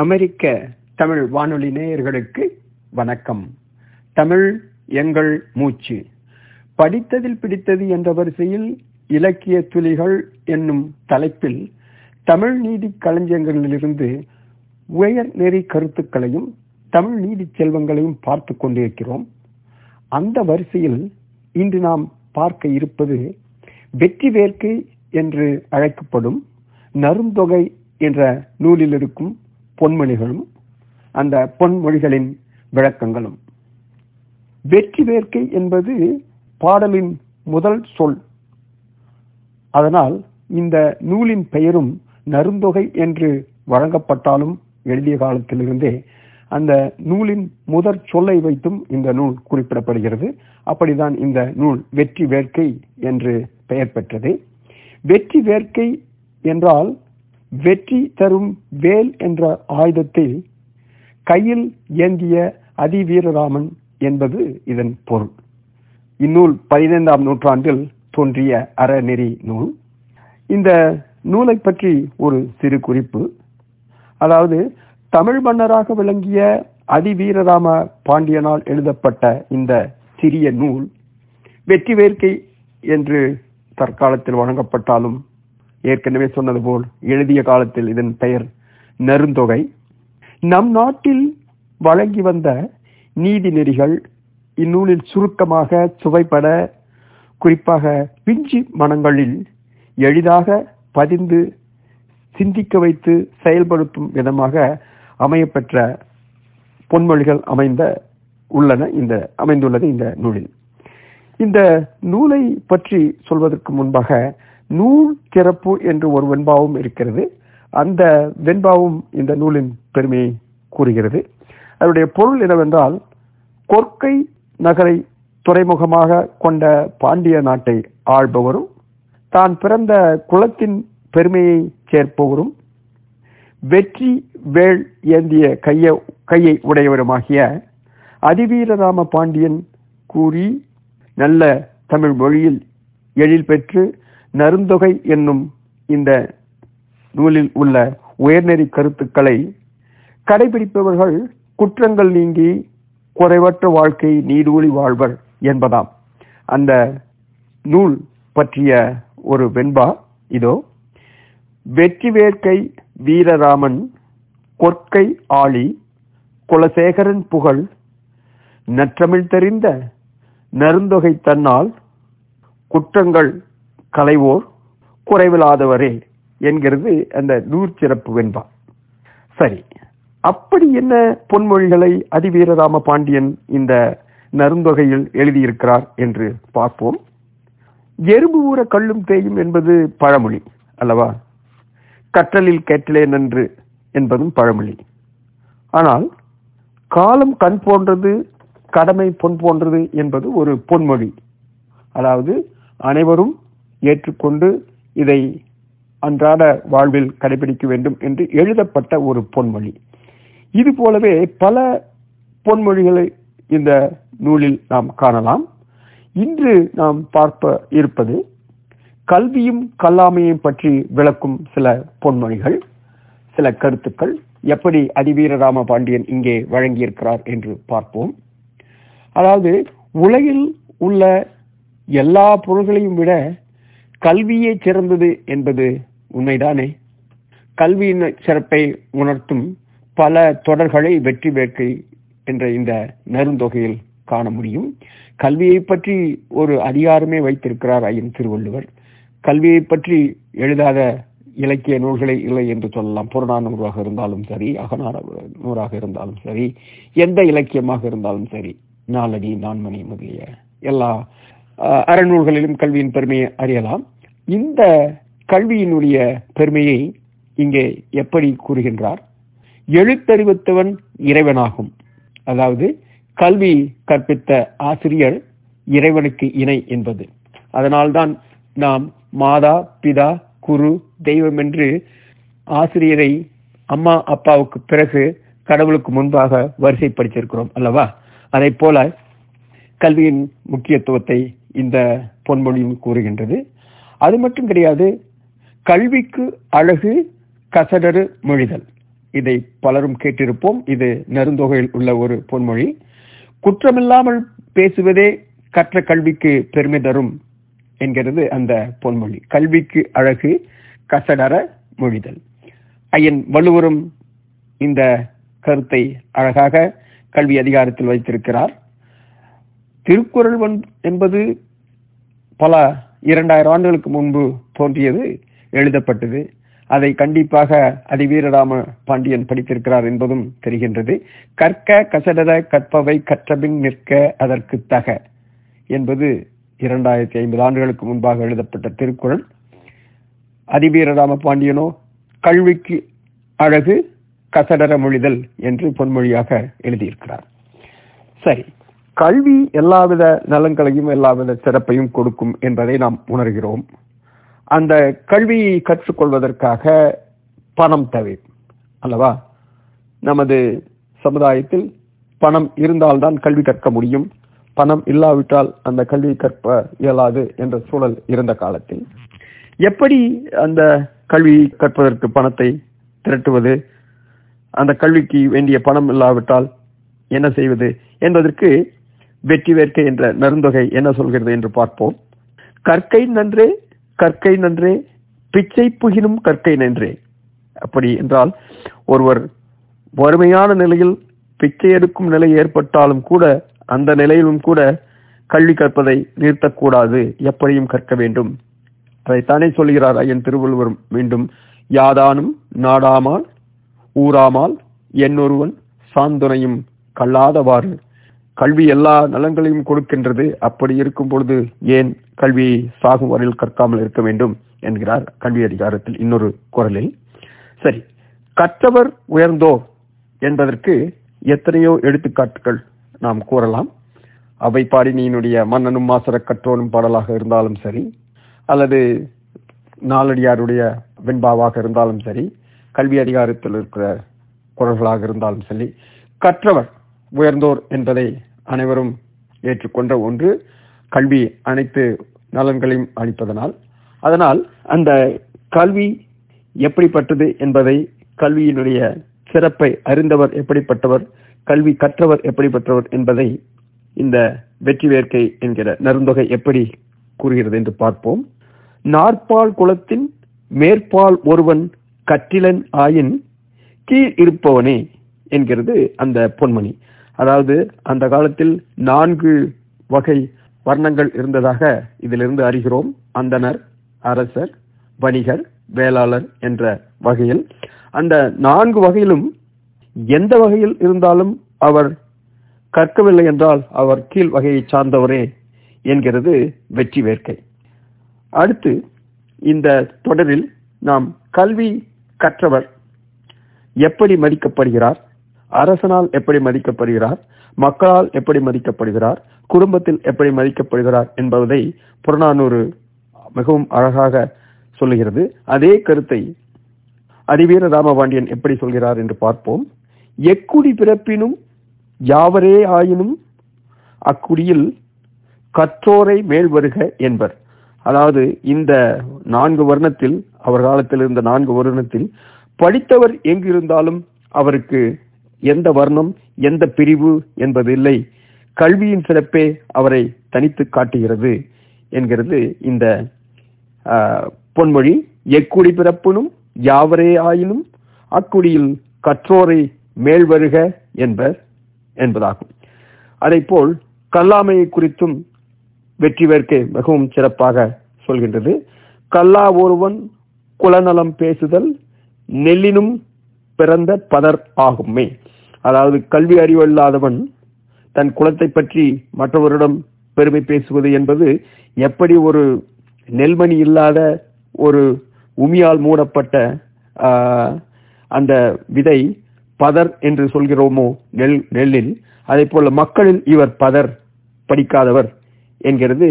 அமெரிக்க தமிழ் வானொலி நேயர்களுக்கு வணக்கம். தமிழ் எங்கள் மூச்சு. படித்ததில் பிடித்தது என்ற வரிசையில் இலக்கிய துளிகள் என்னும் தலைப்பில் தமிழ் நீதி களஞ்சியங்களிலிருந்து உயர் நெறி கருத்துக்களையும் தமிழ் நீதி செல்வங்களையும் பார்த்து கொண்டிருக்கிறோம். அந்த வரிசையில் இன்று நாம் பார்க்க இருப்பது வெற்றி வேர்க்கை என்று அழைக்கப்படும் நருந்தொகை என்ற நூலில் இருக்கும் பொன்மொழிகளும் அந்த பொன்மொழிகளின் விளக்கங்களும். வெற்றி வேர்க்கை என்பது பாடலின் முதல் சொல். அதனால் இந்த நூலின் பெயரும் நருந்தொகை என்று வழங்கப்பட்டாலும் எழுதிய காலத்திலிருந்தே அந்த நூலின் முதற் சொல்லை வைத்தும் இந்த நூல் குறிப்பிடப்படுகிறது. அப்படிதான் இந்த நூல் வெற்றி வேர்க்கை என்று பெயர் பெற்றது. வெற்றி வேர்க்கை என்றால் வெற்றி தரும் வேல் என்ற ஆயுதத்தை கையில் ஏந்திய அதிவீரராமன் என்பது இதன் பொருள். இந்நூல் பதினைந்தாம் நூற்றாண்டில் தோன்றிய அறநெறி நூல். இந்த நூலை பற்றி ஒரு சிறு குறிப்பு. அதாவது தமிழ் மன்னராக விளங்கிய அதிவீரராம பாண்டியனால் எழுதப்பட்ட இந்த சிறிய நூல் வெற்றி வேர்க்கை என்று தற்காலத்தில் வழங்கப்பட்டாலும் ஏற்கனவே சொன்னது போல் எழுதிய காலத்தில் இதன் பெயர் நருந்தொகை. நம் நாட்டில் வழங்கி வந்த நீதி நெறிகள் இந்நூலில் சுருக்கமாக சுவைப்பட குறிப்பாக பிஞ்சி மனங்களில் எளிதாக பதிந்து சிந்திக்க வைத்து செயல்படுத்தும் விதமாக அமையப்பெற்ற பொன்மொழிகள் அமைந்த உள்ளன இந்த அமைந்துள்ளது இந்த நூலில். இந்த நூலை பற்றி சொல்வதற்கு முன்பாக நூல் சிறப்பு என்று ஒரு வெண்பாவும் இருக்கிறது. அந்த வெண்பாவும் இந்த நூலின் பெருமையை கூறுகிறது. அதனுடைய பொருள் என்னவென்றால் கொற்கை நகரை துறைமுகமாக கொண்ட பாண்டிய நாட்டை ஆள்பவரும் தான் பிறந்த குலத்தின் பெருமையை சேர்ப்பவரும் வெற்றி வேள் ஏந்திய கைய கையை உடையவருமாகிய அதிவீரராம பாண்டியன் கூறி நல்ல தமிழ் மொழியில் எழில் பெற்று நருந்தொகை என்னும் இந்த நூலில் உள்ள உயர்நெறி கருத்துக்களை கடைபிடிப்பவர்கள் குற்றங்கள் நீங்கி குறைவற்ற வாழ்க்கை நீடூழி வாழ்வர் என்பதாம். அந்த நூல் பற்றிய ஒரு வெண்பா இதோ. வெற்றி வேர்க்கை வீரராமன் கொற்கை ஆளி குலசேகரன் புகழ் நற்றமிழ் தெரிந்த நருந்தொகை தன்னால் குற்றங்கள் கலைவோர் குறைவில்லாதவரே என்கிறது அந்த நூற் சிறப்பு வெண்பா. சரி அப்படி என்ன பொன்மொழிகளை அதிவீரராம பாண்டியன் இந்த நருந்தொகையில் எழுதியிருக்கிறார் என்று பார்ப்போம். எறும்பு ஊற கல்லும் தேயும் என்பது பழமொழி அல்லவா? கற்றலில் கேட்டலே நன்று என்பதும் பழமொழி. ஆனால் காலம் கண் போன்றது கடமை பொன் போன்றது என்பது ஒரு பொன்மொழி. அதாவது அனைவரும் ஏற்றுக்கொண்டு இதை அன்றாட வாழ்வில் கடைபிடிக்க வேண்டும் என்று எழுதப்பட்ட ஒரு பொன்மொழி. இது போலவே பல பொன்மொழிகளை இந்த நூலில் நாம் காணலாம். இன்று நாம் பார்ப்ப இருப்பது கல்வியும் கல்லாமையும் பற்றி விளக்கும் சில பொன்மொழிகள் சில கருத்துக்கள். எப்படி அதிவீரராம பாண்டியன் இங்கே வழங்கியிருக்கிறார் என்று பார்ப்போம். அதாவது உலகில் உள்ள எல்லா பொருள்களையும் விட கல்வியே சிறந்தது என்பது உண்மைதானே? கல்வியின் சிறப்பை உணர்த்தும் பல தொடர்களை வெற்றி வேட்கை என்ற இந்த நெருந்தொகையில் காண முடியும். கல்வியை பற்றி ஒரு அதிகாரமே வைத்திருக்கிறார் ஐயன் திருவள்ளுவர். கல்வியை பற்றி எழுதாத இலக்கிய நூல்களே இல்லை என்று சொல்லலாம். புறநானூறாக இருந்தாலும் சரி அகநாட நூறாக இருந்தாலும் சரி எந்த இலக்கியமாக இருந்தாலும் சரி நாலடி நான்மணி முதலிய எல்லா அறநூல்களிலும் கல்வியின் பெருமையை அறியலாம். இந்த கல்வியினுடைய பெருமையை இங்கே எப்படி கூறுகின்றார்? எழுத்தறிவித்தவன் இறைவனாகும். அதாவது கல்வி கற்பித்த ஆசிரியர் இறைவனுக்கு இணை என்பது. அதனால்தான் நாம் மாதா பிதா குரு தெய்வம் என்று ஆசிரியரை அம்மா அப்பாவுக்கு பிறகு கடவுளுக்கு முன்பாக வரிசைப்படுத்தியிருக்கிறோம் அல்லவா? அதை போல கல்வியின் முக்கியத்துவத்தை இந்த பொன்மொழியும் கூறுகின்றது. அது மட்டும் கிடையாது கல்விக்கு அழகு கசடரு மொழிதல். இதை பலரும் கேட்டிருப்போம். இது நெருந்தொகையில் உள்ள ஒரு பொன்மொழி. குற்றமில்லாமல் பேசுவதே கற்ற கல்விக்கு பெருமை தரும் என்கிறது அந்த பொன்மொழி. கல்விக்கு அழகு கசடர மொழிதல். ஐயன் வள்ளுவரும் இந்த கருத்தை அழகாக கல்வி அதிகாரத்தில் வைத்திருக்கிறார். திருக்குறள் என்பது பல இரண்டாயிரம் ஆண்டுகளுக்கு முன்பு தோன்றியது எழுதப்பட்டது. அதை கண்டிப்பாக அதிவீரராம பாண்டியன் படித்திருக்கிறார் என்பதும் தெரிகின்றது. கற்க கசடர கற்பவை கற்றபின் நிற்க அதற்கு தக என்பது இரண்டாயிரத்தி ஐம்பது ஆண்டுகளுக்கு முன்பாக எழுதப்பட்ட திருக்குறள். அதிவீரராம பாண்டியனோ கல்விக்கு அழகு கசடர மொழிதல் என்று பொன்மொழியாக எழுதியிருக்கிறார். சரி கல்வி எல்லாவித நலன்களையும் எல்லாவித சிறப்பையும் கொடுக்கும் என்பதை நாம் உணர்கிறோம். அந்த கல்வியை கற்றுக்கொள்வதற்காக பணம் தேவை அல்லவா? நமது சமுதாயத்தில் பணம் இருந்தால்தான் கல்வி கற்க முடியும். பணம் இல்லாவிட்டால் அந்த கல்வி கற்ப இயலாது என்ற சூழல் இருந்த காலத்தில். எப்படி அந்த கல்வி கற்பதற்கு பணத்தை திரட்டுவது? அந்த கல்விக்கு வேண்டிய பணம் இல்லாவிட்டால் என்ன செய்வது? என்பதற்கு வெற்றி வேர்க்கை என்ற நருந்தொகை என்ன சொல்கிறது என்று பார்ப்போம். கற்கை நன்றே கற்கை நன்றே பிச்சை புகினும் கற்கை நன்றே. அப்படி என்றால் ஒருவர் வறுமையான நிலையில் பிச்சை எடுக்கும் நிலை ஏற்பட்டாலும் கூட அந்த நிலையிலும் கூட கல்வி கற்பதை நிறுத்தக்கூடாது. எப்படியும் கற்க வேண்டும். அதைத்தானே சொல்கிறார் ஐயன் திருவள்ளுவர் மீண்டும் யாதானும் நாடாமால் ஊராமால் என்னொருவன் சாந்துணையும் கல்லாதவாறு கல்வி எல்லா நலன்களையும் கொடுக்கின்றது. அப்படி இருக்கும் பொழுது ஏன் கல்வியை சாகும் வரையில் கற்காமல் இருக்க வேண்டும் என்கிறார் கல்வி அதிகாரத்தில் இன்னொரு குரலில். சரி கற்றவர் உயர்ந்தோர் என்பதற்கு எத்தனையோ எடுத்துக்காட்டுகள் நாம் கூறலாம். அவை பாடினியினுடைய மன்னனும் மாசர கற்றோனும் பாடலாக இருந்தாலும் சரி அல்லது நாளடியாருடைய வெண்பாவாக இருந்தாலும் சரி கல்வி அதிகாரத்தில் இருக்கிற குரல்களாக இருந்தாலும் சரி கற்றவர் உயர்ந்தோர் என்பதை அனைவரும் ஏற்றுக்கொண்ட ஒன்று. கல்வி அனைத்து நலன்களையும் அளிப்பதனால். அதனால் அந்த கல்வி எப்படிப்பட்டது என்பதை கல்வியினுடைய சிறப்பை அறிந்தவர் எப்படிப்பட்டவர் கல்வி கற்றவர் எப்படிப்பட்டவர் என்பதை இந்த வெற்றி வேர்க்கை என்கிற நருந்தொகை எப்படி கூறுகிறது என்று பார்ப்போம். நாற்பால் குலத்தின் மேற்பால் ஒருவன் கற்றிலன் ஆயின் கீழ் இருப்பவனே என்கிறது அந்த பொன்மணி. அதாவது அந்த காலத்தில் நான்கு வகை வர்ணங்கள் இருந்ததாக இதிலிருந்து அறிகிறோம். அந்தனர் அரசர் வணிகர் வேளாளர் என்ற வகையில். அந்த நான்கு வகையிலும் எந்த வகையில் இருந்தாலும் அவர் கற்கவில்லை என்றால் அவர் கீழ் வகையை சார்ந்தவரே என்கிறது வெற்றி வேர்க்கை அடுத்து இந்த தொடரில் நாம் கல்வி கற்றவர் எப்படி மதிக்கப்படுகிறார்? அரசனால் எப்படி மதிக்கப்படுகிறார்? மக்களால் எப்படி மதிக்கப்படுகிறார்? குடும்பத்தில் எப்படி மதிக்கப்படுகிறார்? என்பதை புறநானூறு மிகவும் அழகாக சொல்லுகிறது. அதே கருத்தை அறிவீர ராமபாண்டியன் எப்படி சொல்கிறார் என்று பார்ப்போம். எக்குடி பிறப்பினும் யாவரே ஆயினும் அக்குடியில் கற்றோரை மேல் வருக என்பர். அதாவது இந்த நான்கு வருணத்தில் அவர் காலத்தில் இருந்த நான்கு வருணத்தில் படித்தவர் எங்கிருந்தாலும் அவருக்கு எந்த வர்ணம் எந்த பிரிவு என்பது இல்லை கல்வியின் சிறப்பே அவரை தனித்து காட்டுகிறது என்கிறது இந்த பொன்மொழி. எக்குடி பிறப்பினும் யாவரே ஆயினும் அக்குடியில் கற்றோரை மேல் வருக என்பர் என்பதாகும். அதை போல் கல்லாமையை குறித்தும் வெற்றி வேர்க்கை மிகவும் சிறப்பாக சொல்கின்றது. கல்லா ஒருவன் குலநலம் பேசுதல் நெல்லினும் பிறந்த பதர் ஆகுமே அதாவது கல்வி அறிவு இல்லாதவன் தன் குலத்தை பற்றி மற்றவரிடம் பெருமை பேசுவது என்பது எப்படி ஒரு நெல்மணி இல்லாத ஒரு உமியால் மூடப்பட்ட அந்த விதை பதர் என்று சொல்கிறோமோ நெல் நெல்லில். அதே போல மக்களில் இவர் பதர் படிக்காதவர் என்கிறது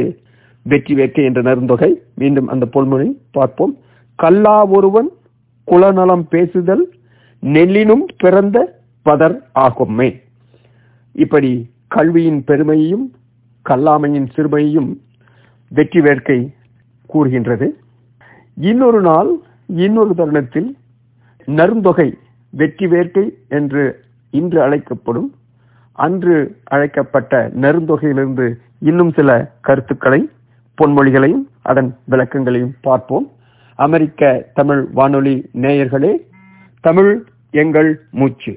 வெற்றி வேட்கை என்ற நருந்தொகை. மீண்டும் அந்த பொன்மொழி பார்ப்போம். கல்லா ஒருவன் குலநலம் பேசுதல் நெல்லினும் பிறந்த பதர் ஆகுமே இப்படி கல்வியின் பெருமையையும் கல்லாமையின் சிறுமையையும் வெற்றி வேட்கை கூறுகின்றது. இன்னொரு நாள் இன்னொரு தருணத்தில் நருந்தொகை வெற்றி வேர்க்கை என்று இன்று அழைக்கப்படும் அன்று அழைக்கப்பட்ட நெருந்தொகையிலிருந்து இன்னும் சில கருத்துக்களை பொன்மொழிகளையும் அதன் விளக்கங்களையும் பார்ப்போம். அமெரிக்க தமிழ் வானொலி நேயர்களே தமிழ் எங்கள் மூச்சு.